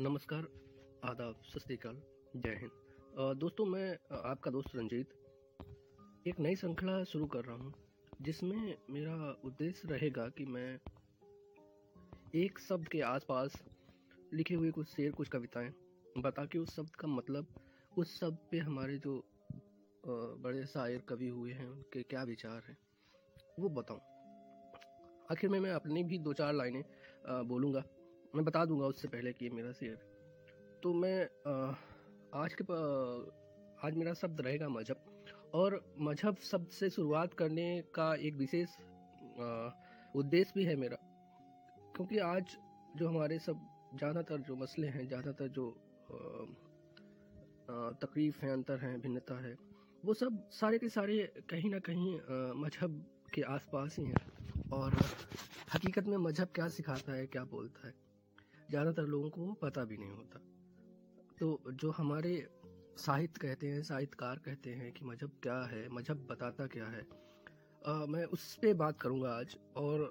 नमस्कार, आदाब, सत जय हिंद। दोस्तों, मैं आपका दोस्त रंजीत। एक नई श्रृंखला शुरू कर रहा हूँ, जिसमें मेरा उद्देश्य रहेगा कि मैं एक शब्द के आसपास लिखे हुए कुछ शेर, कुछ कविताएँ बता के उस शब्द का मतलब उस शब्द पे हमारे जो बड़े शायर, कवि हुए हैं, उनके क्या विचार हैं, वो बताऊँ। आखिर में मैं अपनी भी दो चार लाइनें बोलूँगा। मैं बता दूँगा उससे पहले कि मेरा शेर तो मैं आज के आज मेरा शब्द रहेगा मज़हब। और मज़हब शब्द से शुरुआत करने का एक विशेष उद्देश्य भी है मेरा। क्योंकि आज जो हमारे सब, ज़्यादातर जो मसले हैं, ज़्यादातर जो तकलीफ़ हैं, अंतर हैं, भिन्नता है, वो सब सारे के सारे कहीं ना कहीं मज़हब के आसपास ही हैं। और हकीकत में मज़हब क्या सिखाता है, क्या बोलता है? ज़्यादातर लोगों को पता भी नहीं होता। तो जो हमारे साहित्य कहते हैं साहित्यकार कहते हैं कि मज़हब क्या है मज़हब बताता क्या है अ, मैं उस पर बात करूँगा आज। और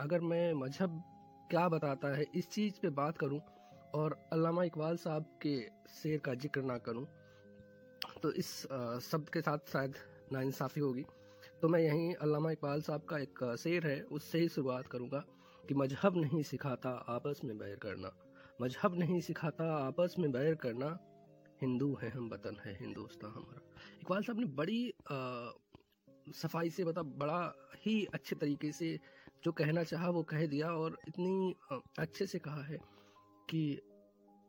अगर मैं मज़हब क्या बताता है इस चीज़ पे बात करूँ और अल्लामा इकबाल साहब के शेर का ज़िक्र ना करूँ तो इस शब्द के साथ शायद नाइंसाफ़ी होगी। तो मैं यहीं अल्लामा इकबाल साहब का एक शेर है उससे ही शुरुआत करूँगा। कि मज़हब नहीं सिखाता आपस में बैर करना। मज़हब नहीं सिखाता आपस में बैर करना। हिंदू है हम वतन है हिंदुस्तान हमारा। इकबाल साहब ने बड़ी अ, सफ़ाई से मतलब बड़ा ही अच्छे तरीके से जो कहना चाहा वो कह दिया और इतनी अच्छे से कहा है कि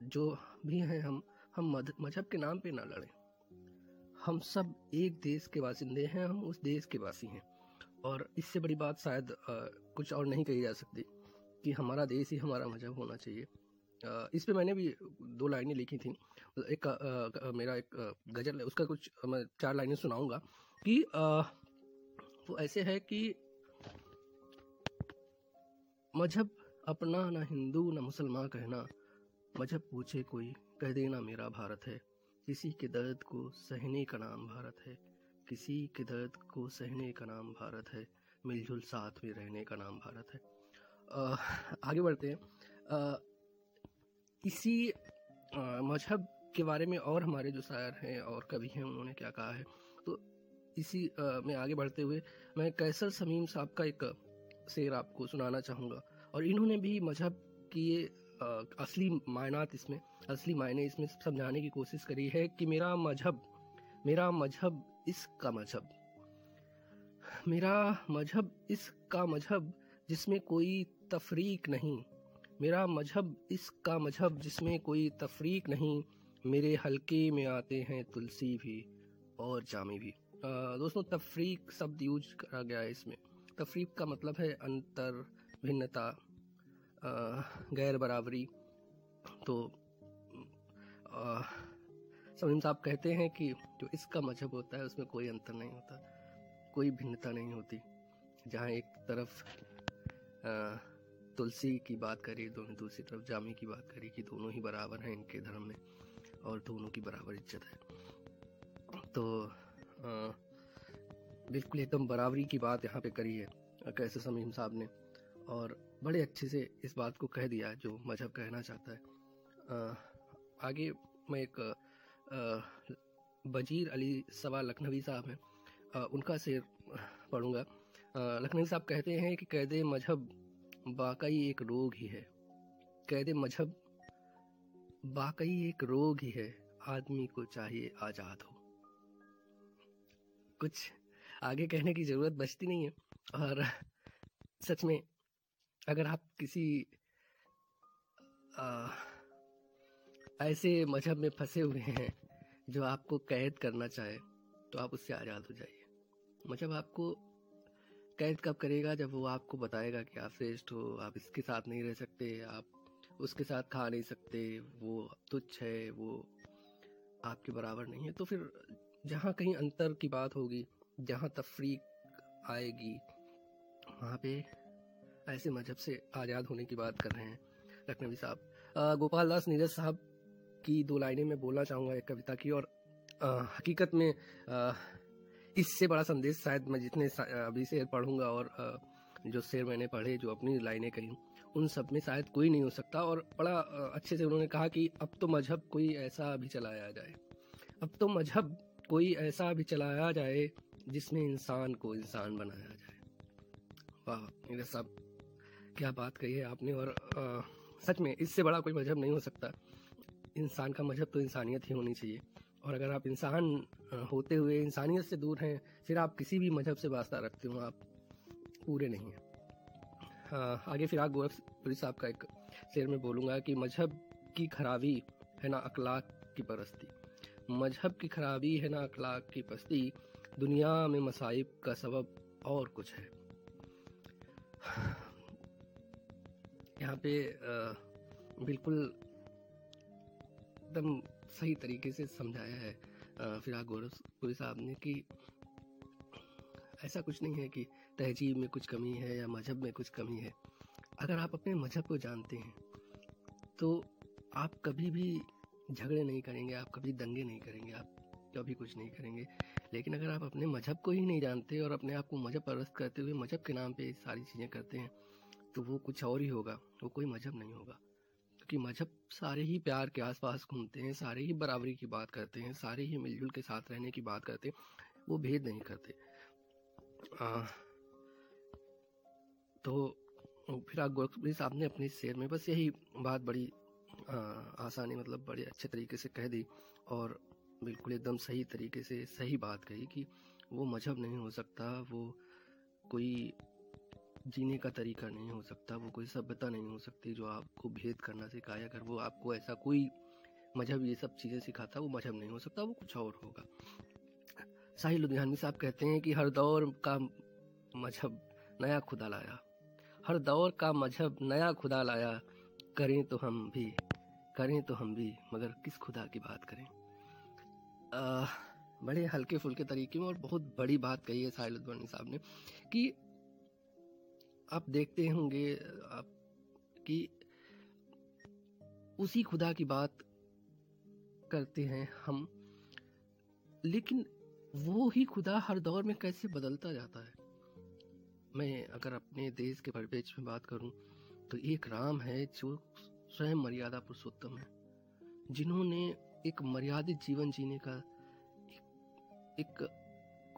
जो भी हैं हम हम मज़हब के नाम पे ना लड़ें। हम सब एक देश के बासिंदे हैं हम उस देश के वासी हैं। और इससे बड़ी बात शायद कुछ और नहीं कही जा सकती कि हमारा देश ही हमारा मज़हब होना चाहिए। इस पे मैंने भी दो लाइनें लिखी थी। एक अ, अ, मेरा एक गज़ल है उसका कुछ मैं चार लाइनें सुनाऊँगा कि अ, वो ऐसे है कि मज़हब अपना ना हिंदू ना मुसलमान कहना मज़हब पूछे कोई कह देना मेरा भारत है। किसी के दर्द को सहने का नाम भारत है किसी के दर्द को सहने का नाम भारत है। मिलजुल साथ में रहने का नाम भारत है। अ, आगे बढ़ते हैं। इसी मज़हब के बारे में और हमारे जो शायर हैं और कवि हैं उन्होंने क्या कहा है? तो इसी अ, में आगे बढ़ते हुए मैं कैसर समीम साहब का एक शेर आपको सुनाना चाहूँगा। और इन्होंने भी मज़हब की असली मायनात इसमें असली मायने इसमें समझाने की कोशिश करी है कि मेरा मज़हब मेरा मज़हब इसका मज़हब मेरा मज़हब इसका मज़हब जिसमें कोई तफरीक नहीं। मेरा मज़हब इसका मज़हब जिसमें कोई तफरीक नहीं। मेरे हल्के में आते हैं तुलसी भी और जामी भी। दोस्तों, तफरीक शब्द यूज़ करा गया है इसमें। तफरीक का मतलब है अंतर, भिन्नता गैर बराबरी। तो समीम साहब कहते हैं कि जो इसका मज़हब होता है उसमें कोई अंतर नहीं होता। कोई भिन्नता नहीं होती। जहाँ एक तरफ़ तुलसी की बात करी दोनों दूसरी तरफ़ जामी की बात करी कि दोनों ही बराबर हैं इनके धर्म में और दोनों की बराबर इज़्ज़त है। तो अ, बिल्कुल एकदम बराबरी की बात यहाँ पे करी है कैसे समीम साहब ने। और बड़े अच्छे से इस बात को कह दिया जो मज़हब कहना चाहता है। अ, आगे मैं एक अ, बजीर अली सवा लखनवी साहब हैं। उनका शेर पढ़ूँगा। लखनवी साहब कहते हैं कि कैद मज़हब वाकई एक रोग ही है। कैद मज़हब वाकई एक रोग ही है। आदमी को चाहिए आज़ाद हो। कुछ आगे कहने की ज़रूरत बचती नहीं है। और सच में अगर आप किसी आ, ऐसे मज़हब में फंसे हुए हैं जो आपको कैद करना चाहे तो आप उससे आज़ाद हो जाइए। मज़हब आपको कैद कब करेगा जब वो आपको बताएगा कि आप श्रेष्ठ हो आप इसके साथ नहीं रह सकते आप उसके साथ खा नहीं सकते वो तुच्छ है वो आपके बराबर नहीं है। तो फिर जहाँ कहीं अंतर की बात होगी जहाँ तफरीक आएगी वहाँ पे ऐसे मज़हब से आज़ाद होने की बात कर रहे हैं लखनवी साहब। गोपाल दास नीरज साहब की दो लाइनें मैं बोलना चाहूँगा एक कविता की और अ, हकीकत में अ, इससे बड़ा संदेश शायद मैं जितने अभी से पढ़ूँगा और जो शेर मैंने पढ़े जो अपनी लाइनें कही उन सब में शायद कोई नहीं हो सकता और बड़ा अच्छे से उन्होंने कहा कि अब तो मज़हब कोई ऐसा भी चलाया जाए। अब तो मज़हब कोई ऐसा भी चलाया जाए जिसमें इंसान को इंसान बनाया जाए। वाह मेरे साहब क्या बात कही है आपने और आ, सच में इससे बड़ा कोई मज़हब नहीं हो सकता। इंसान का मज़हब तो इंसानियत ही होनी चाहिए। और अगर आप इंसान होते हुए इंसानियत से दूर हैं फिर आप किसी भी मज़हब से वास्ता रखते हो आप पूरे नहीं हैं। आगे फिर आप गोरखपुरी साहब का एक शेर में बोलूँगा कि मज़हब की खराबी है ना अखलाक की परस्ती। मज़हब की खराबी है ना अखलाक की पस्ती दुनिया में मसाइब का सबब और कुछ है। यहाँ पे आ, बिल्कुल एकदम सही तरीके से समझाया है फिराक गोरखपुरी साहब ने कि ऐसा कुछ नहीं है कि तहजीब में कुछ कमी है या मज़हब में कुछ कमी है। अगर आप अपने मज़हब को जानते हैं तो आप कभी भी झगड़े नहीं करेंगे, आप कभी दंगे नहीं करेंगे, आप कभी कुछ नहीं करेंगे। लेकिन अगर आप अपने मज़हब को ही नहीं जानते और अपने आप को मज़हब परस्त करते हुए मज़हब के नाम पे सारी चीज़ें करते हैं तो वो कुछ और ही होगा, वो कोई मज़हब नहीं होगा। क्योंकि मज़हब सारे ही प्यार के आसपास घूमते हैं सारे ही बराबरी की बात करते हैं सारे ही मिलजुल के साथ रहने की बात करते हैं वो भेद नहीं करते। आ, तो फिर आप गोरखपुरी साहब ने अपने शेर में बस यही बात बड़ी आ, आसानी मतलब बड़े अच्छे तरीके से कह दी और बिल्कुल एकदम सही तरीके से सही बात कही कि वो मज़हब नहीं हो सकता वो कोई जीने का तरीका नहीं हो सकता वो कोई सभ्यता नहीं हो सकती जो आपको भेद करना सिखाए। अगर वो आपको ऐसा कोई मज़हब ये सब चीज़ें सिखाता वो मज़हब नहीं हो सकता वो कुछ और होगा। साहिल लुधियानवी साहब कहते हैं कि हर दौर का मज़हब नया खुदा लाया। हर दौर का मज़हब नया खुदा लाया। करें तो हम भी करें तो हम भी मगर किस खुदा की बात करें? आ, बड़े हल्के फुल्के तरीके में और बहुत बड़ी बात कही है साहिल उद्वानी साहब ने कि आप देखते होंगे आप कि उसी खुदा की बात करते हैं हम लेकिन वो ही खुदा हर दौर में कैसे बदलता जाता है? मैं अगर अपने देश के परिपेक्ष में बात करूँ तो एक राम है जो स्वयं मर्यादा पुरुषोत्तम है जिन्होंने एक मर्यादित जीवन जीने का एक,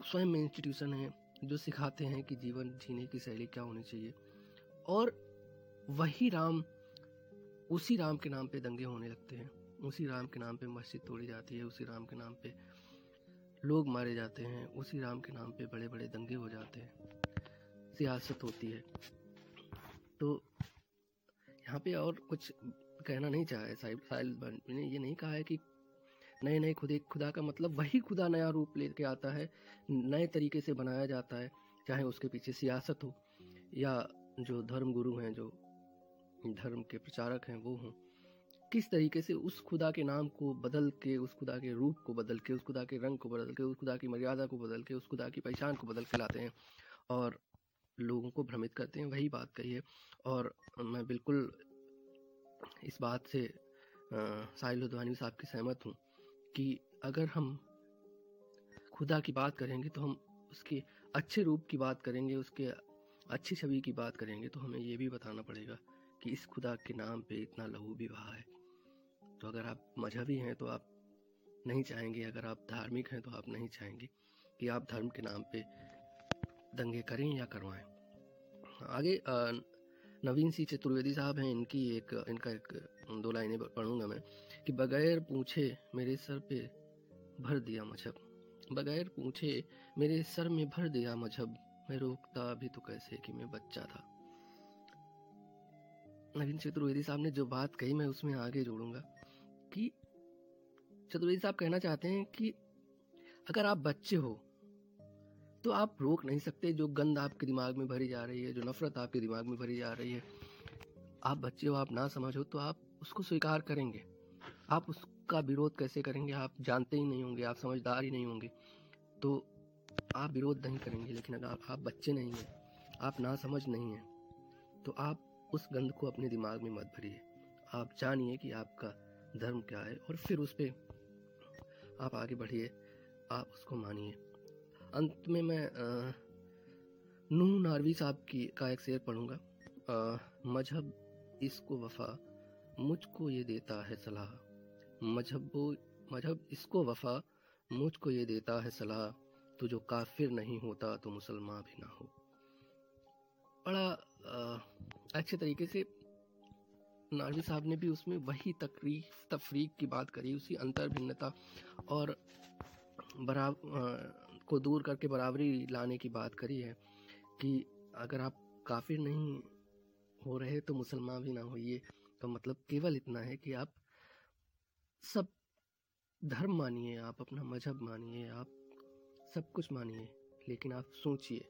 स्वयं इंस्टीट्यूशन है। जो सिखाते हैं कि जीवन जीने की शैली क्या होनी चाहिए। और वही राम, उसी राम के नाम पे दंगे होने लगते हैं। उसी राम के नाम पे मस्जिद तोड़ी जाती है, उसी राम के नाम पे लोग मारे जाते हैं, उसी राम के नाम पे बड़े बड़े दंगे हो जाते हैं। सियासत होती है। तो यहाँ पे और कुछ कहना नहीं चाहा है, साहिब साहिल ने ये नहीं कहा है कि नए नए खुदे, खुदा का मतलब वही खुदा नया रूप ले लेके आता है, नए तरीके से बनाया जाता है, चाहे उसके पीछे सियासत हो या जो धर्म गुरु हैं, जो धर्म के प्रचारक हैं, वो हों। किस तरीके से उस खुदा के नाम को बदल के, उस खुदा के रूप को बदल के, उस खुदा के रंग को बदल के, उस खुदा की मर्यादा को बदल के, उस खुदा की पहचान को बदल के लाते हैं और लोगों को भ्रमित करते हैं, वही बात कही है। और मैं बिल्कुल इस बात से साहिल लुधवानी साहब की सहमत हूँ। कि अगर हम खुदा की बात करेंगे तो हम उसके अच्छे रूप की बात करेंगे, उसके अच्छी छवि की बात करेंगे तो हमें ये भी बताना पड़ेगा कि इस खुदा के नाम पे इतना लहू भी बहा है। तो अगर आप मजहबी हैं तो आप नहीं चाहेंगे, अगर आप धार्मिक हैं तो आप नहीं चाहेंगे कि आप धर्म के नाम पे दंगे करें या करवाएँ। आगे नवीन सिंह चतुर्वेदी साहब हैं, इनकी एक, इनका एक, दो लाइनें पढ़ूँगा मैं। कि बगैर पूछे मेरे सर पे भर दिया मज़हब। बगैर पूछे मेरे सर में भर दिया मज़हब। मैं रोकता भी तो कैसे कि मैं बच्चा था। नवीन चतुर्वेदी साहब ने जो बात कही, मैं उसमें आगे जोड़ूँगा कि चतुर्वेदी साहब कहना चाहते हैं कि अगर आप बच्चे हो तो आप रोक नहीं सकते। जो गंद आपके दिमाग में भरी जा रही है, जो नफरत आपके दिमाग में भरी जा रही है, आप बच्चे हो, आप ना समझ हो तो आप उसको स्वीकार करेंगे। आप उसका विरोध कैसे करेंगे? आप जानते ही नहीं होंगे, आप समझदार ही नहीं होंगे। तो आप विरोध नहीं करेंगे, लेकिन अगर आप बच्चे नहीं हैं, आप ना समझ नहीं हैं तो आप उस गंध को अपने दिमाग में मत भरिए। आप जानिए कि आपका धर्म क्या है और फिर उस पर आप आगे बढ़िए, आप उसको मानिए। अंत में मैं नूह नारवी साहब की, का एक शेर पढ़ूँगा। मज़हब इसको वफा मुझको ये देता है सलाह। मज़हब मज़हब इसको वफा मुझको ये देता है सलाह तो जो काफिर नहीं होता तो मुसलमान भी ना हो। बड़ा अच्छे तरीके से नारवी साहब ने भी उसमें वही तकरीफ, तफरीक की बात करी, उसी अंतर भिन्नता और बराब को दूर करके बराबरी लाने की बात करी है कि अगर आप काफिर नहीं हो रहे तो मुसलमान भी ना होइए। तो मतलब केवल इतना है कि आप सब धर्म मानिए आप अपना मज़हब मानिए आप सब कुछ मानिए लेकिन आप सोचिए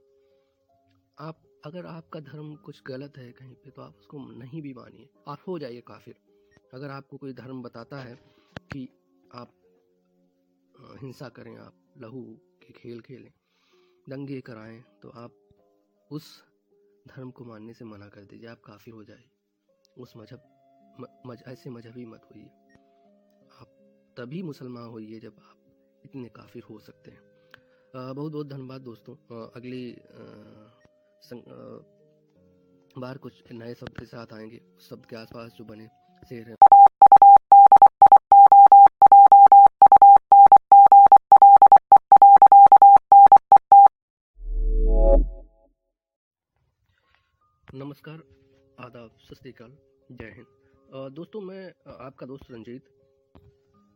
आप अगर आपका धर्म कुछ गलत है कहीं पे तो आप उसको नहीं भी मानिए। आप हो जाइए काफिर। अगर आपको कोई धर्म बताता है कि आप हिंसा करें आप लहू के खेल खेलें दंगे कराएँ तो आप उस धर्म को मानने से मना कर दीजिए। आप काफिर हो जाए उस मज़हब मज, ऐसे मजहबी मत होइए। तभी मुसलमान होइए जब आप इतने काफिर हो सकते हैं। बहुत बहुत धन्यवाद दोस्तों। अगली बार कुछ नए शब्द के साथ आएँगे। उस शब्द के आसपास जो बने, शेर नमस्कार, आदाब, सत जय हिंद। दोस्तों, मैं आपका दोस्त रंजीत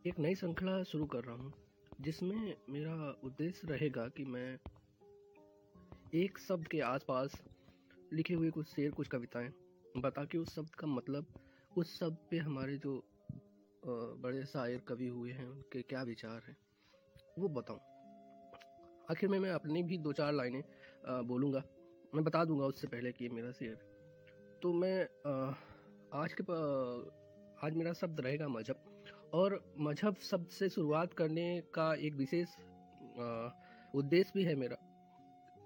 एक नई श्रृंखला शुरू कर रहा हूँ, जिसमें मेरा उद्देश्य रहेगा कि मैं एक शब्द के आसपास लिखे हुए कुछ शेर, कुछ कविताएँ बता के उस शब्द का मतलब उस शब्द पे हमारे जो बड़े शायर कवि हुए हैं, उनके क्या विचार हैं, वो बताऊँ। आखिर में मैं अपनी भी दो चार लाइनें बोलूँगा। मैं बता दूँगा उससे पहले कि मेरा शेर। तो मैं आज के आज मेरा शब्द रहेगा मज़हब। और मज़हब शब्द से शुरुआत करने का एक विशेष उद्देश्य भी है मेरा।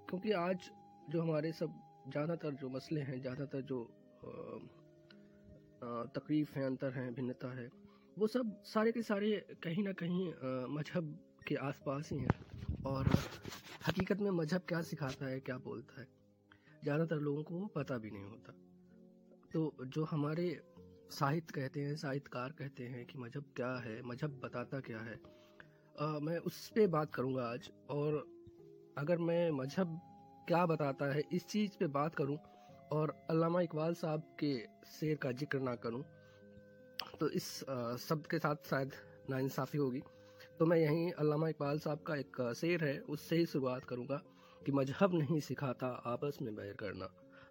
क्योंकि आज जो हमारे सब, ज़्यादातर जो मसले हैं, ज़्यादातर जो तकलीफ़ हैं, अंतर हैं, भिन्नता है, वो सब सारे के सारे कहीं ना कहीं मज़हब के आसपास ही हैं। और हकीकत में मज़हब क्या सिखाता है, क्या बोलता है, ज़्यादातर लोगों को पता भी नहीं होता। तो जो हमारे साहित्य कहते हैं साहित्यकार कहते हैं कि मज़हब क्या है मज़हब बताता क्या है। अ, मैं उस पर बात करूँगा आज और अगर मैं मज़हब क्या बताता है इस चीज़ पे बात करूँ और अल्लामा इकबाल साहब के शेर का ज़िक्र ना करूँ तो इस शब्द के साथ शायद नाइंसाफ़ी होगी। तो मैं यहीं अल्लामा इकबाल साहब का एक शेर है उससे ही शुरुआत करूँगा कि मज़हब नहीं सिखाता आपस में बैर करना।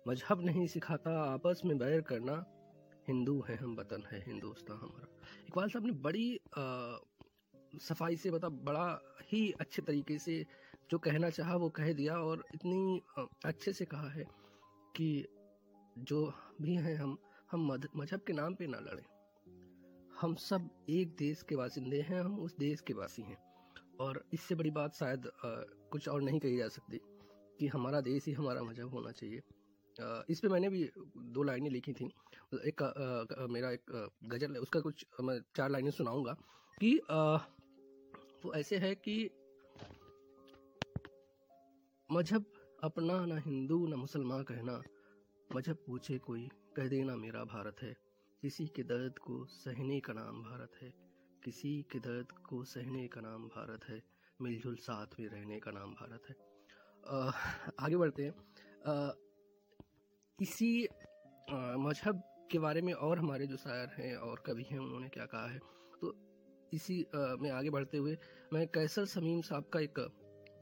मज़हब नहीं सिखाता आपस में बैर करना हिंदू हैं हम वतन है हिंदुस्तान हमारा। इकबाल साहब ने बड़ी अ, सफ़ाई से बता बड़ा ही अच्छे तरीके से जो कहना चाहा वो कह दिया और इतनी अच्छे से कहा है कि जो भी हैं हम हम मज़हब के नाम पे ना लड़ें। हम सब एक देश के बासिंदे हैं हम उस देश के वासी हैं। और इससे बड़ी बात शायद कुछ और नहीं कही जा सकती कि हमारा देश ही हमारा मज़हब होना चाहिए। इस पे मैंने भी दो लाइनें लिखी थी। एक अ, अ, मेरा एक गज़ल है उसका कुछ मैं चार लाइनें सुनाऊँगा कि अ, वो ऐसे है कि मज़हब अपना ना हिंदू ना मुसलमान कहना मज़हब पूछे कोई कह देना मेरा भारत है। किसी के दर्द को सहने का नाम भारत है किसी के दर्द को सहने का नाम भारत है मिलजुल साथ में रहने का नाम भारत है। अ, आगे बढ़ते हैं। इसी मज़हब के बारे में और हमारे जो शायर हैं और कवि हैं, उन्होंने क्या कहा है। तो इसी में आगे बढ़ते हुए मैं कैसर समीम साहब का एक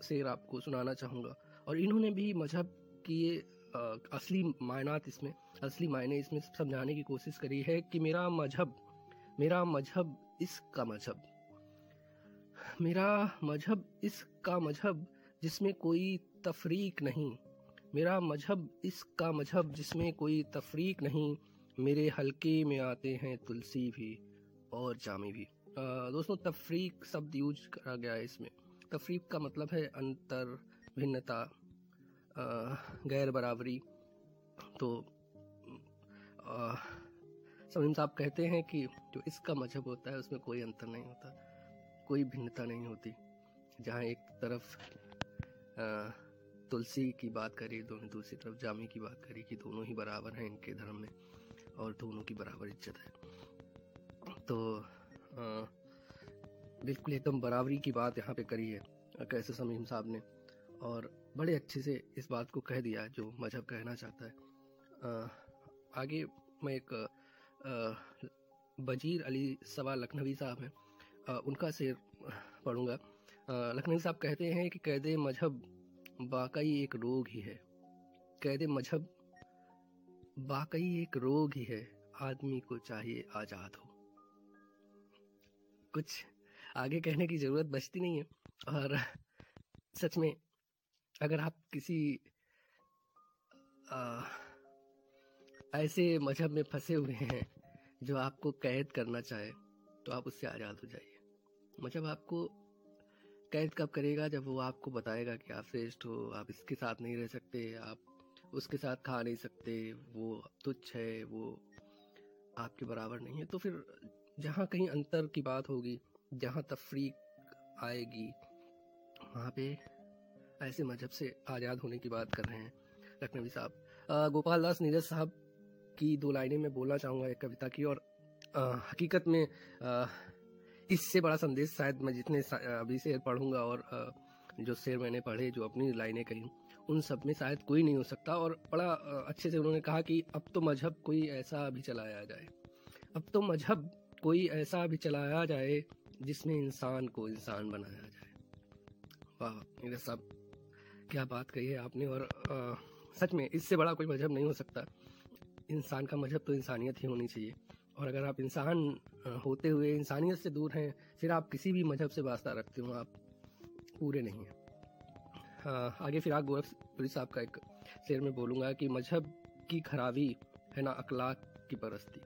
शेर आपको सुनाना चाहूँगा। और इन्होंने भी मज़हब की ये असली मायनात इसमें, असली मायने इसमें समझाने की कोशिश करी है कि मेरा मज़हब मेरा मज़हब इसका मज़हब, मेरा मज़हब इसका मज़हब जिसमें कोई तफरीक नहीं मेरा मज़हब इसका मज़हब जिसमें कोई तफरीक नहीं मेरे हल्के में आते हैं तुलसी भी और जामी भी। दोस्तों तफरीक शब्द यूज़ करा गया है इसमें। तफरीक का मतलब है अंतर भिन्नता गैर बराबरी तो समीम साहब कहते हैं कि जो इसका मज़हब होता है उसमें कोई अंतर नहीं होता कोई भिन्नता नहीं होती। जहाँ एक तरफ़ अ, तुलसी की बात करी दोनों दूसरी तरफ़ जामी की बात करी कि दोनों ही बराबर हैं इनके धर्म में और दोनों की बराबर इज़्ज़त है। तो आ, बिल्कुल एकदम बराबरी की बात यहाँ पे करी है कैसे समीम साहब ने। और बड़े अच्छे से इस बात को कह दिया जो मज़हब कहना चाहता है। आ, आगे मैं एक बजीर अली सवा लखनवी साहब हैं। उनका शेर पढ़ूँगा। लखनवी साहब कहते हैं कि कैद मज़हब वाकई एक रोग ही है। कैद मज़हब वाकई एक रोग ही है। आदमी को चाहिए आज़ाद हो। कुछ आगे कहने की ज़रूरत बचती नहीं है। और सच में अगर आप किसी आ, ऐसे मज़हब में फंसे हुए हैं जो आपको कैद करना चाहे तो आप उससे आज़ाद हो जाइए। मज़हब आपको कैद कब करेगा जब वो आपको बताएगा कि आप श्रेष्ठ हो आप इसके साथ नहीं रह सकते आप उसके साथ खा नहीं सकते वो तुच्छ है वो आपके बराबर नहीं है। तो फिर जहाँ कहीं अंतर की बात होगी जहाँ तफरीक आएगी वहाँ पे ऐसे मज़हब से आज़ाद होने की बात कर रहे हैं लखनवी साहब। गोपाल दास नीरज साहब की दो लाइनें मैं बोलना चाहूँगा एक कविता की और आ, हकीकत में आ, इससे बड़ा संदेश शायद मैं जितने अभी शेर पढ़ूँगा और जो शेर मैंने पढ़े जो अपनी लाइनें कही उन सब में शायद कोई नहीं हो सकता और बड़ा अच्छे से उन्होंने कहा कि अब तो मज़हब कोई ऐसा भी चलाया जाए। अब तो मज़हब कोई ऐसा भी चलाया जाए जिसमें इंसान को इंसान बनाया जाए। वाह मेरे साहब क्या बात कही है आपने और आ, सच में इससे बड़ा कोई मज़हब नहीं हो सकता। इंसान का मज़हब तो इंसानियत ही होनी चाहिए। और अगर आप इंसान होते हुए इंसानियत से दूर हैं, फिर आप किसी भी मज़हब से वास्ता रखते हो, आप पूरे नहीं हैं। आगे फिर आप गोरखपुरी साहब का एक शेर में बोलूँगा कि मज़हब की खराबी है ना अखलाक की परस्ती।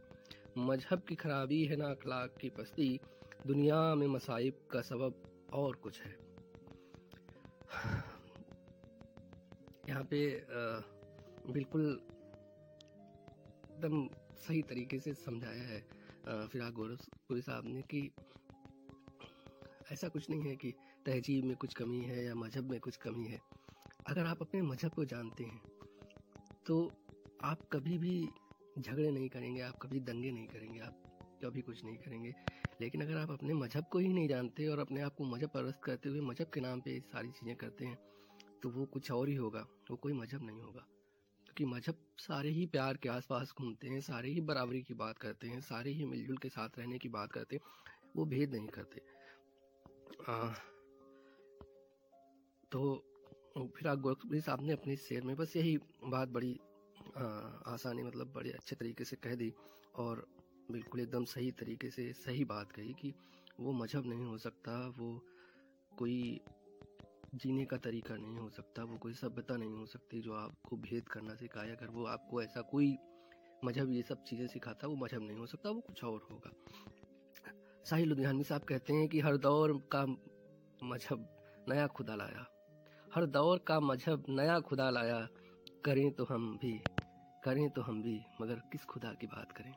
मज़हब की खराबी है ना अखलाक की पस्ती दुनिया में मसाइब का सबब और कुछ है। यहाँ पे बिल्कुल एकदम सही तरीके से समझाया है फिराक गोरखपुरी साहब ने कि ऐसा कुछ नहीं है कि तहजीब में कुछ कमी है या मज़हब में कुछ कमी है। अगर आप अपने मज़हब को जानते हैं तो आप कभी भी झगड़े नहीं करेंगे, आप कभी दंगे नहीं करेंगे, आप कभी कुछ नहीं करेंगे। लेकिन अगर आप अपने मज़हब को ही नहीं जानते और अपने आप को मज़हब परस्त करते हुए मज़हब के नाम पे सारी चीज़ें करते हैं तो वो कुछ और ही होगा, वो कोई मज़हब नहीं होगा। कि मज़हब सारे ही प्यार के आसपास घूमते हैं सारे ही बराबरी की बात करते हैं सारे ही मिलजुल के साथ रहने की बात करते हैं वो भेद नहीं करते। आ, तो फिर आप गोरखपुरी साहब ने अपने शेर में बस यही बात बड़ी आ, आसानी मतलब बड़े अच्छे तरीके से कह दी और बिल्कुल एकदम सही तरीके से सही बात कही कि वो मज़हब नहीं हो सकता वो कोई जीने का तरीका नहीं हो सकता वो कोई सभ्यता नहीं हो सकती जो आपको भेद करना सिखाए। अगर वो आपको ऐसा कोई मज़हब ये सब चीज़ें सिखाता वो मज़हब नहीं हो सकता वो कुछ और होगा। साहिल लुधियानवी साहब कहते हैं कि हर दौर का मज़हब नया खुदा लाया। हर दौर का मज़हब नया खुदा लाया। करें तो हम भी करें तो हम भी मगर किस खुदा की बात करें?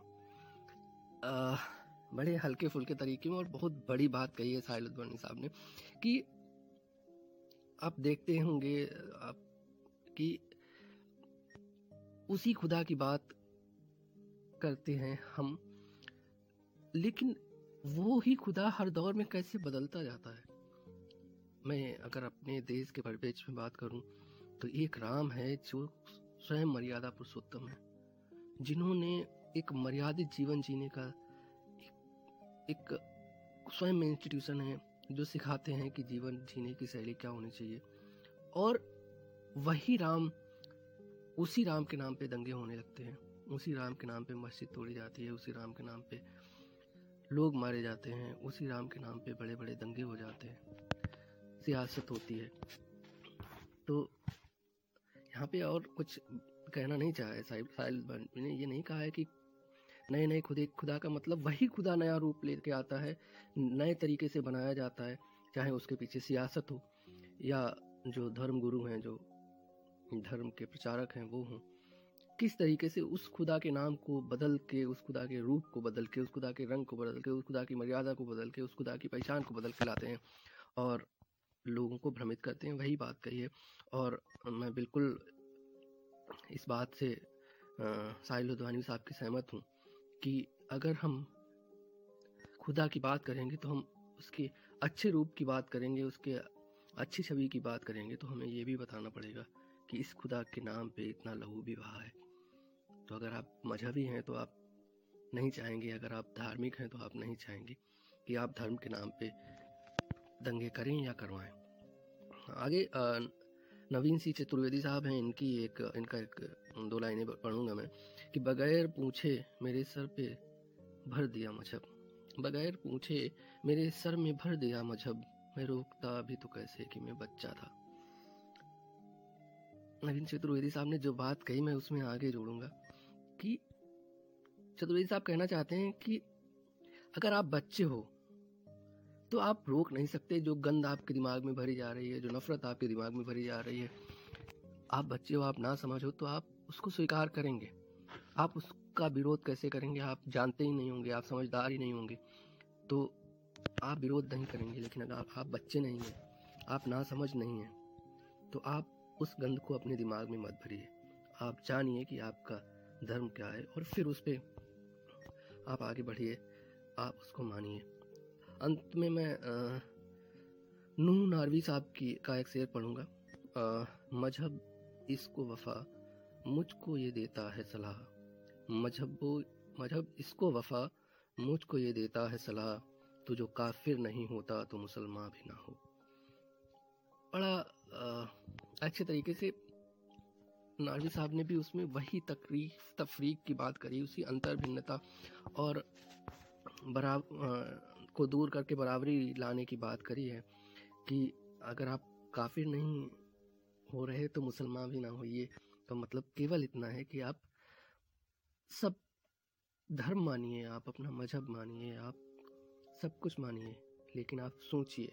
आ, बड़े हल्के फुल्के तरीके में और बहुत बड़ी बात कही है साहिल साहब ने कि आप देखते होंगे आप कि उसी खुदा की बात करते हैं हम लेकिन वो ही खुदा हर दौर में कैसे बदलता जाता है? मैं अगर अपने देश के परिपेक्ष में बात करूँ तो एक राम है जो स्वयं मर्यादा पुरुषोत्तम है जिन्होंने एक मर्यादित जीवन जीने का एक, एक स्वयं इंस्टीट्यूशन है। जो सिखाते हैं कि जीवन जीने की शैली क्या होनी चाहिए। और वही राम, उसी राम के नाम पे दंगे होने लगते हैं। उसी राम के नाम पे मस्जिद तोड़ी जाती है, उसी राम के नाम पे लोग मारे जाते हैं, उसी राम के नाम पे बड़े बड़े दंगे हो जाते हैं। सियासत होती है। तो यहाँ पे और कुछ कहना नहीं चाहा साहिब, साहिल ने ये नहीं कहा है कि नए नए खुदे, खुदा का मतलब वही खुदा नया रूप लेके आता है, नए तरीके से बनाया जाता है, चाहे उसके पीछे सियासत हो, या जो धर्म गुरु हैं, जो धर्म के प्रचारक हैं, वो हों। किस तरीके से उस खुदा के नाम को बदल के, उस खुदा के रूप को बदल के, उस खुदा के रंग को बदल के, उस खुदा की मर्यादा को बदल के, उस खुदा की पहचान को बदल के लाते हैं और लोगों को भ्रमित करते हैं, वही बात कही है। और मैं बिल्कुल इस बात से साहिल लुधवानी साहब की सहमत हूँ। कि अगर हम खुदा की बात करेंगे तो हम उसके अच्छे रूप की बात करेंगे, उसके अच्छी छवि की बात करेंगे तो हमें ये भी बताना पड़ेगा कि इस खुदा के नाम पे इतना लहू भी बहा है। तो अगर आप मजहबी हैं तो आप नहीं चाहेंगे, अगर आप धार्मिक हैं तो आप नहीं चाहेंगे कि आप धर्म के नाम पे दंगे करें या करवाएँ। आगे नवीन सिंह चतुर्वेदी साहब हैं, इनकी एक, इनका एक, दो लाइनें पढ़ूँगा मैं। कि बगैर पूछे मेरे सर पे भर दिया मज़हब। बगैर पूछे मेरे सर में भर दिया मज़हब। मैं रोकता भी तो कैसे कि मैं बच्चा था। नवीन चतुर्वेदी साहब ने जो बात कही, मैं उसमें आगे जोड़ूँगा कि चतुर्वेदी साहब कहना चाहते हैं कि अगर आप बच्चे हो तो आप रोक नहीं सकते जो गंद आपके दिमाग में भरी जा रही है, जो नफरत आपके दिमाग में भरी जा रही है। आप बच्चे हो, आप ना समझो तो आप उसको स्वीकार करेंगे। आप उसका विरोध कैसे करेंगे? आप जानते ही नहीं होंगे, आप समझदार ही नहीं होंगे। तो आप विरोध नहीं करेंगे, लेकिन अगर आप बच्चे नहीं हैं, आप ना समझ नहीं हैं तो आप उस गंध को अपने दिमाग में मत भरिए। आप जानिए कि आपका धर्म क्या है और फिर उस पर आप आगे बढ़िए, आप उसको मानिए। अंत में मैं नूह नारवी साहब की, का एक शेर पढ़ूँगा। मज़हब इसको वफा मुझको ये देता है सलाह। मज़हब मज़हब इसको वफा मुझको ये देता है सलाह तो जो काफिर नहीं होता तो मुसलमान भी ना हो। बड़ा आ, अच्छे तरीके से नारवी साहब ने भी उसमें वही तकरीफ तफरीक की बात करी उसी अंतर भिन्नता और बराबर को दूर करके बराबरी लाने की बात करी है कि अगर आप काफिर नहीं हो रहे तो मुसलमान भी ना होइए। तो मतलब केवल इतना है कि आप सब धर्म मानिए आप अपना मज़हब मानिए आप सब कुछ मानिए लेकिन आप सोचिए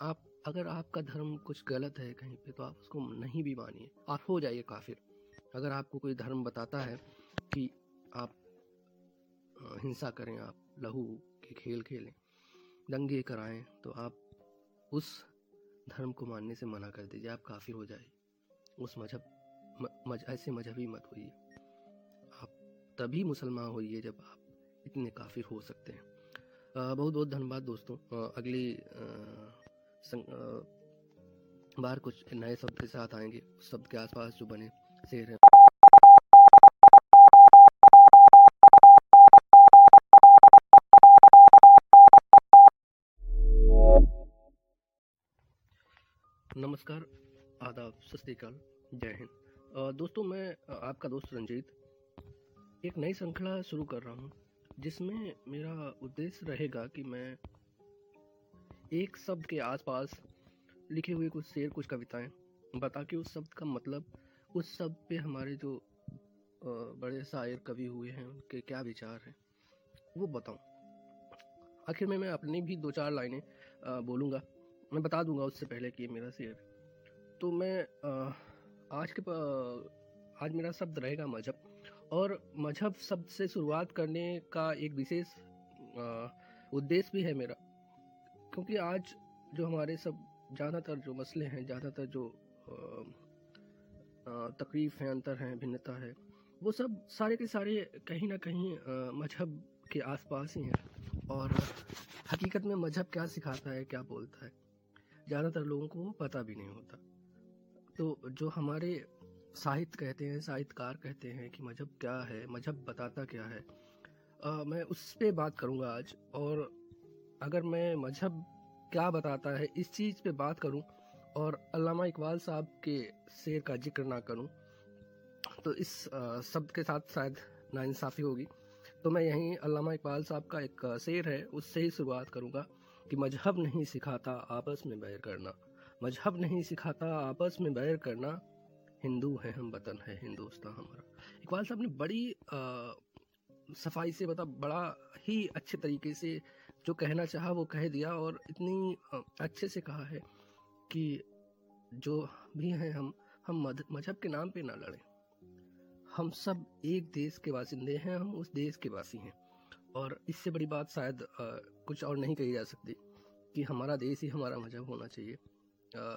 आप अगर आपका धर्म कुछ गलत है कहीं पे तो आप उसको नहीं भी मानिए आप हो जाइए काफिर। अगर आपको कोई धर्म बताता है कि आप हिंसा करें आप लहू के खेल खेलें दंगे कराएँ तो आप उस धर्म को मानने से मना कर दीजिए आप काफिर हो जाए उस मज़हब मज, ऐसे मजहबी मत होइए। तभी मुसलमान होइए जब आप इतने काफिर हो सकते हैं। बहुत बहुत धन्यवाद दोस्तों। अगली बार कुछ नए शब्द के साथ आएँगे। उस शब्द के आसपास जो बने, शेर है। नमस्कार, आदाब, सत जय हिंद। दोस्तों, मैं आपका दोस्त रंजीत एक नई श्रृंखला शुरू कर रहा हूँ, जिसमें मेरा उद्देश्य रहेगा कि मैं एक शब्द के आसपास लिखे हुए कुछ शेर, कुछ कविताएँ बता के उस शब्द का मतलब उस शब्द पे हमारे जो बड़े शायर कवि हुए हैं, उनके क्या विचार हैं, वो बताऊँ। आखिर में मैं अपनी भी दो चार लाइनें बोलूँगा। मैं बता दूँगा उससे पहले कि मेरा शेर। तो मैं आज के आज मेरा शब्द रहेगा मज़हब। और मज़हब शब्द से शुरुआत करने का एक विशेष उद्देश्य भी है मेरा। क्योंकि आज जो हमारे सब, ज़्यादातर जो मसले हैं, ज़्यादातर जो तकलीफ़ हैं, अंतर हैं, भिन्नता है, वो सब सारे के सारे कहीं ना कहीं मज़हब के आसपास ही हैं। और हकीकत में मज़हब क्या सिखाता है, क्या बोलता है, ज़्यादातर लोगों को पता भी नहीं होता। तो जो हमारे साहित्य कहते हैं साहित्यकार कहते हैं कि मज़हब क्या है मज़हब बताता क्या है। आ, मैं उस पर बात करूँगा आज और अगर मैं मज़हब क्या बताता है इस चीज़ पे बात करूँ और अल्लामा इकबाल साहब के शेर का ज़िक्र ना करूँ तो इस शब्द के साथ शायद नाइंसाफ़ी होगी। तो मैं यहीं अल्लामा इकबाल साहब का एक शेर है उससे ही शुरुआत करूँगा कि मज़हब नहीं सिखाता आपस में बैर करना। मज़हब नहीं सिखाता आपस में बैर करना हिंदू है हम वतन है हिंदुस्तान हमारा। इकबाल साहब ने बड़ी आ, सफ़ाई से मतलब बड़ा ही अच्छे तरीके से जो कहना चाहा वो कह दिया और इतनी अच्छे से कहा है कि जो भी हैं हम हम मज़हब के नाम पे ना लड़ें। हम सब एक देश के बासिंदे हैं हम उस देश के वासी हैं। और इससे बड़ी बात शायद कुछ और नहीं कही जा सकती कि हमारा देश ही हमारा मज़हब होना चाहिए।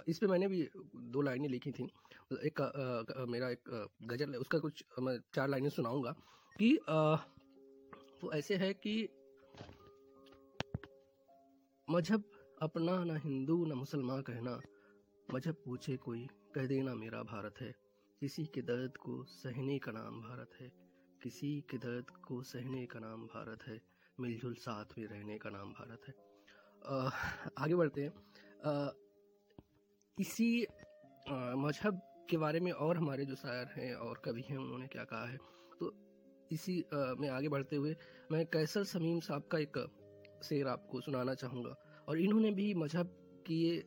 इस पे मैंने भी दो लाइनें लिखी थी। एक आ, आ, मेरा एक गज़ल है उसका कुछ मैं चार लाइनें सुनाऊँगा कि आ, वो ऐसे है कि मज़हब अपना ना हिंदू ना मुसलमान कहना मज़हब पूछे कोई कह देना मेरा भारत है। किसी के दर्द को सहने का नाम भारत है। किसी के दर्द को सहने का नाम भारत है। मिलजुल साथ में रहने का नाम भारत है। आ, आगे बढ़ते हैं। आ, इसी मज़हब के बारे में और हमारे जो शायर हैं और कवि हैं, उन्होंने क्या कहा है? तो इसी में आगे बढ़ते हुए मैं कैसर समीम साहब का एक शेर आपको सुनाना चाहूँगा। और इन्होंने भी मज़हब की ये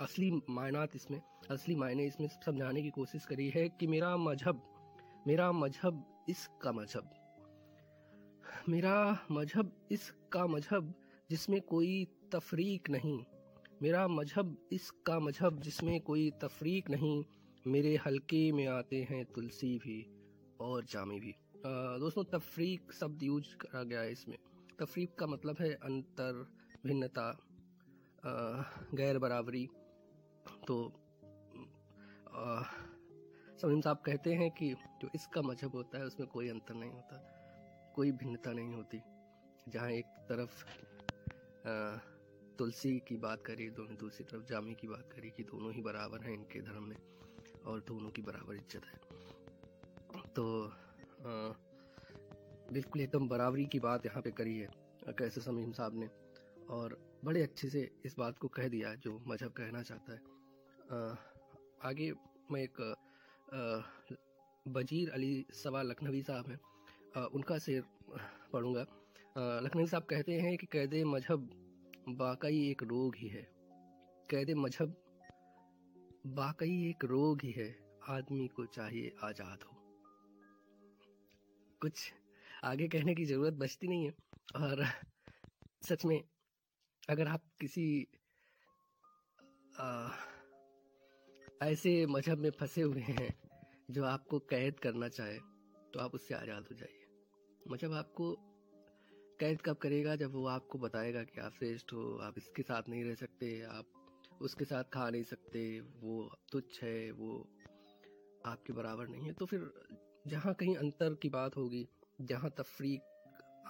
असली मायनात इसमें, असली मायने इसमें समझाने की कोशिश करी है कि मेरा मज़हब मेरा मज़हब इसका मज़हब, मेरा मज़हब इसका मज़हब जिसमें कोई तफरीक नहीं, मेरा मज़हब इसका मज़हब जिसमें कोई तफरीक नहीं मेरे हल्के में आते हैं तुलसी भी और जामी भी। दोस्तों, तफरीक शब्द यूज़ करा गया है इसमें। तफरीक का मतलब है अंतर, भिन्नता गैर बराबरी। तो समीम साहब कहते हैं कि जो इसका मज़हब होता है, उसमें कोई अंतर नहीं होता, कोई भिन्नता नहीं होती। जहाँ एक तरफ़ तुलसी की बात करी, दोनों, दूसरी तरफ़ जामी की बात करी कि दोनों ही बराबर हैं इनके धर्म में। और दोनों की बराबर इज़्ज़त है। तो आ, बिल्कुल एकदम बराबरी की बात यहाँ पे करी है कैसे समीम साहब ने। और बड़े अच्छे से इस बात को कह दिया जो मज़हब कहना चाहता है। आ, आगे मैं एक आ, बजीर अली सवा लखनवी साहब हैं। उनका शेर पढ़ूँगा। लखनवी साहब कहते हैं कि कैद मज़हब वाकई एक रोग ही है। कैद मज़हब वाकई एक रोग ही है। आदमी को चाहिए आज़ाद हो। कुछ आगे कहने की ज़रूरत बचती नहीं है। और सच में अगर आप किसी आ, ऐसे मज़हब में फंसे हुए हैं जो आपको कैद करना चाहे तो आप उससे आज़ाद हो जाइए। मज़हब आपको कैद कब करेगा जब वो आपको बताएगा कि आप श्रेष्ठ हो आप इसके साथ नहीं रह सकते आप उसके साथ खा नहीं सकते वो तुच्छ है वो आपके बराबर नहीं है। तो फिर जहाँ कहीं अंतर की बात होगी जहाँ तफरीक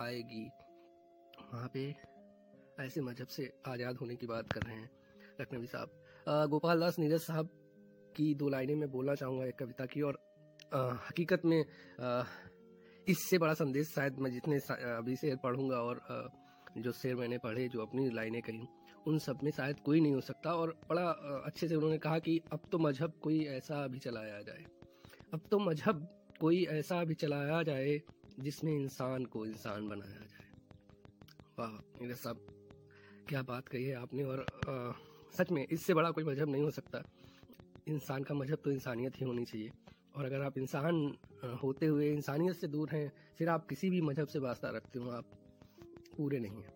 आएगी वहाँ पे ऐसे मज़हब से आज़ाद होने की बात कर रहे हैं लखनवी साहब। गोपाल दास नीरज साहब की दो लाइनें मैं बोलना चाहूँगा एक कविता की और आ, हकीकत में आ, इससे बड़ा संदेश शायद मैं जितने अभी से पढ़ूँगा और आ, जो शेर मैंने पढ़े जो अपनी लाइनें कही उन सब में शायद कोई नहीं हो सकता और बड़ा अच्छे से उन्होंने कहा कि अब तो मज़हब कोई ऐसा भी चलाया जाए। अब तो मज़हब कोई ऐसा भी चलाया जाए जिसमें इंसान को इंसान बनाया जाए। वाह मेरे साहब क्या बात कही है आपने और आ, सच में इससे बड़ा कोई मज़हब नहीं हो सकता। इंसान का मज़हब तो इंसानियत ही होनी चाहिए। और अगर आप इंसान होते हुए इंसानियत से दूर हैं फिर आप किसी भी मज़हब से वास्ता रखते हो आप पूरे नहीं हैं।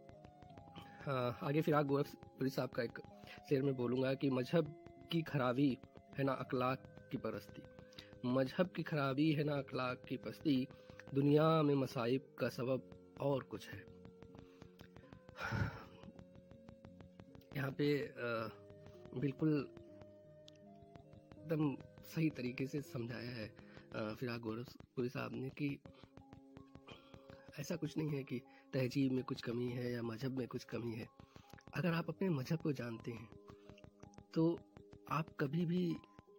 आगे फिर आप गोरखपुरी साहब का एक शेर में बोलूँगा कि मज़हब की खराबी है ना अखलाक की परस्ती। मज़हब की खराबी है ना अखलाक की पस्ती दुनिया में मसाइब का सबब और कुछ है। यहाँ पे बिल्कुल एकदम सही तरीके से समझाया है फिराक गोरखपुरी साहब ने कि ऐसा कुछ नहीं है कि तहजीब में कुछ कमी है या मज़हब में कुछ कमी है अगर आप अपने मज़हब को जानते हैं तो आप कभी भी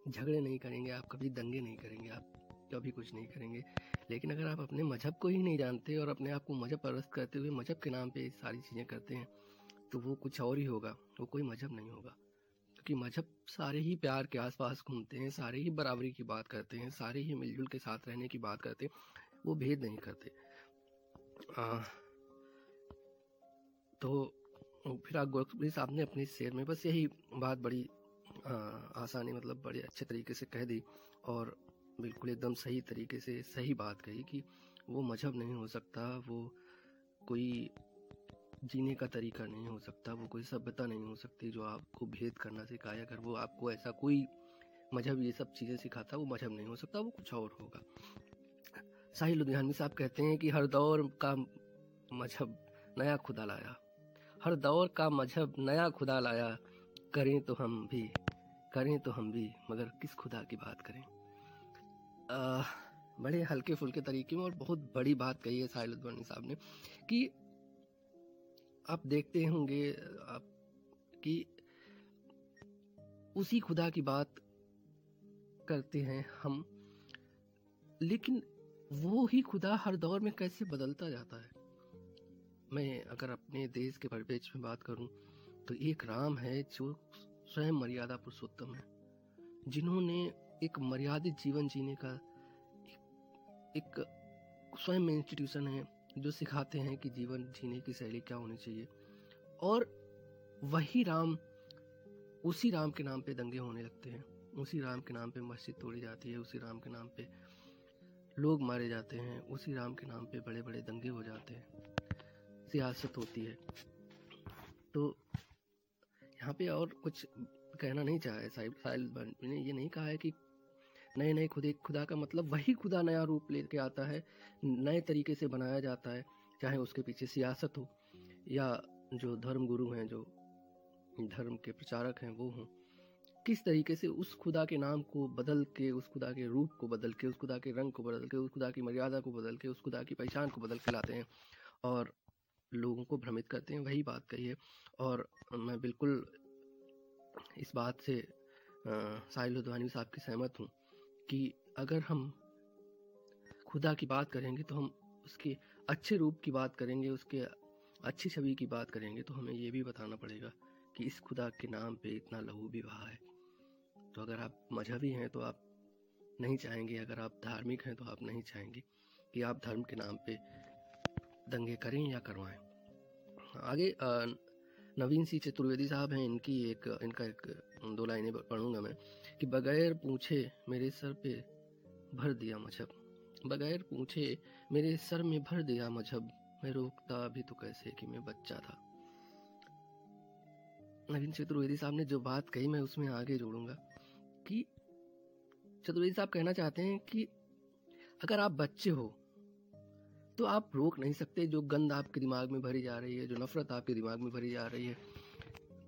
झगड़े नहीं करेंगे आप कभी दंगे नहीं करेंगे आप कभी कुछ नहीं करेंगे। लेकिन अगर आप अपने मज़हब को ही नहीं जानते और अपने आप को मज़हब परस्त करते हुए मज़हब के नाम पे सारी चीज़ें करते हैं तो वो कुछ और ही होगा वो कोई मज़हब नहीं होगा। क्योंकि मज़हब सारे ही प्यार के आसपास घूमते हैं सारे ही बराबरी की बात करते हैं सारे ही मिलजुल के साथ रहने की बात करते हैं वो भेद नहीं करते। आ, तो फिर आप गोरखपुरी साहब ने अपने शेर में बस यही बात बड़ी आ, आसानी मतलब बड़े अच्छे तरीके से कह दी और बिल्कुल एकदम सही तरीके से सही बात कही कि वो मज़हब नहीं हो सकता वो कोई जीने का तरीका नहीं हो सकता वो कोई सभ्यता नहीं हो सकती जो आपको भेद करना सिखाए। अगर वो आपको ऐसा कोई मज़हब ये सब चीज़ें सिखाता वो मज़हब नहीं हो सकता वो कुछ और होगा। साहिल लुधियानवी साहब कहते हैं कि हर दौर का मज़हब नया खुदा लाया। हर दौर का मज़हब नया खुदा लाया। करें तो हम भी करें तो हम भी मगर किस खुदा की बात करें? आ, बड़े हल्के फुल्के तरीके में और बहुत बड़ी बात कही है साहिल उद्वानी साहब ने कि आप देखते होंगे आप कि उसी खुदा की बात करते हैं हम लेकिन वो ही खुदा हर दौर में कैसे बदलता जाता है? मैं अगर अपने देश के परिपेक्ष में बात करूँ तो एक राम है जो स्वयं मर्यादा पुरुषोत्तम है, जिन्होंने एक मर्यादित जीवन जीने का एक स्वयं इंस्टीट्यूशन है, जो सिखाते हैं कि जीवन जीने की शैली क्या होनी चाहिए। और वही राम, उसी राम के नाम पे दंगे होने लगते हैं। उसी राम के नाम पे मस्जिद तोड़ी जाती है, उसी राम के नाम पे लोग मारे जाते हैं, उसी राम के नाम पे बड़े बड़े दंगे हो जाते हैं। सियासत होती है। तो यहाँ पे और कुछ कहना नहीं चाहा साहिब साहिल ने ये नहीं कहा है कि नए नए खुदे, खुदा का मतलब वही खुदा नया रूप लेके आता है, नए तरीके से बनाया जाता है, चाहे उसके पीछे सियासत हो, या जो धर्म गुरु हैं, जो धर्म के प्रचारक हैं, वो हों। किस तरीके से उस खुदा के नाम को बदल के, उस खुदा के रूप को बदल के, उस खुदा के रंग को बदल के, उस खुदा की मर्यादा को बदल के, उस खुदा की पहचान को बदल के लाते हैं। और लोगों को भ्रमित करते हैं, वही बात कही है। और मैं बिल्कुल इस बात से साहिल लुधवानी साहब की सहमत हूँ कि अगर हम खुदा की बात करेंगे तो हम उसके अच्छे रूप की बात करेंगे, उसके अच्छी छवि की बात करेंगे तो हमें ये भी बताना पड़ेगा कि इस खुदा के नाम पे इतना लहू भी बहा है। तो अगर आप मजहबी हैं तो आप नहीं चाहेंगे, अगर आप धार्मिक हैं तो आप नहीं चाहेंगे कि आप धर्म के नाम पे दंगे करें या करवाएँ। आगे नवीन सिंह चतुर्वेदी साहब हैं, इनकी एक, इनका एक, दो लाइनें पढ़ूँगा मैं, कि बगैर पूछे मेरे सर पे भर दिया मज़हब। बगैर पूछे मेरे सर में भर दिया मज़हब। मैं रोकता भी तो कैसे कि मैं बच्चा था। नवीन चतुर्वेदी साहब ने जो बात कही, मैं उसमें आगे जोड़ूँगा कि चतुर्वेदी साहब कहना चाहते हैं कि अगर आप बच्चे हो तो आप रोक नहीं सकते जो गंद आपके दिमाग में भरी जा रही है, जो नफरत आपके दिमाग में भरी जा रही है।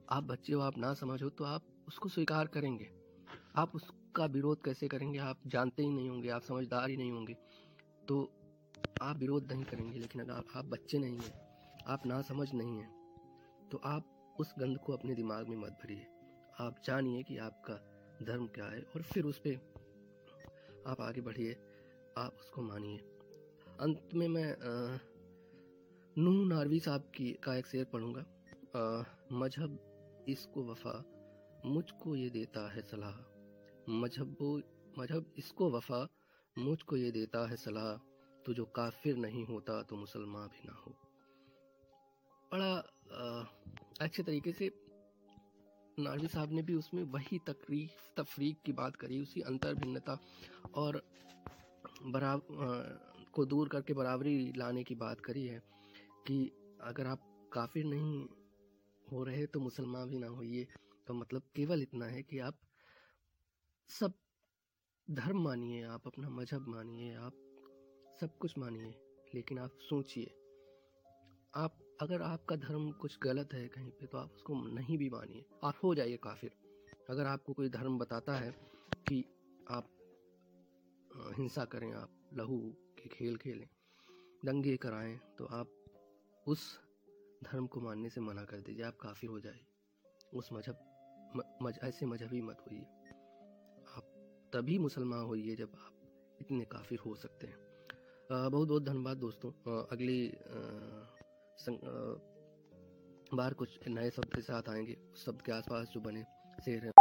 आप बच्चे हो, आप ना समझो तो आप उसको स्वीकार करेंगे। आप उसका विरोध कैसे करेंगे? आप जानते ही नहीं होंगे, आप समझदार ही नहीं होंगे। तो आप विरोध नहीं करेंगे, लेकिन अगर आप बच्चे नहीं हैं, आप ना समझ नहीं हैं तो आप उस गंध को अपने दिमाग में मत भरिए। आप जानिए कि आपका धर्म क्या है और फिर उस पर आप आगे बढ़िए, आप उसको मानिए। अंत में मैं नूह नारवी साहब की, का एक शेर पढ़ूँगा। मज़हब इसको वफा मुझको ये देता है सलाह। मज़हब मज़हब इसको वफा मुझको ये देता है सलाह तो जो काफिर नहीं होता तो मुसलमान भी ना हो। बड़ा अच्छे तरीके से नारवी साहब ने भी उसमें वही तकरीफ, तफरीक की बात करी, उसी अंतर भिन्नता और बराब को दूर करके बराबरी लाने की बात करी है कि अगर आप काफिर नहीं हो रहे तो मुसलमान भी ना होइए। तो मतलब केवल इतना है कि आप सब धर्म मानिए, आप अपना मज़हब मानिए, आप सब कुछ मानिए, लेकिन आप सोचिए, आप, अगर आपका धर्म कुछ गलत है कहीं पे तो आप उसको नहीं भी मानिए। आप हो जाइए काफिर। अगर आपको कोई धर्म बताता है कि आप हिंसा करें, आप लहू के खेल खेलें दंगे कराएँ तो आप उस धर्म को मानने से मना कर दीजिए आप काफिर हो जाए। उस मज़हब मज, ऐसे मजहबी मत होइए। आप तभी मुसलमान होइए जब आप इतने काफिर हो सकते हैं। आ, बहुत बहुत धन्यवाद दोस्तों। आ, अगली आ, सं, आ, बार कुछ नए शब्द के साथ आएँगे। उस शब्द के आसपास जो बने शेर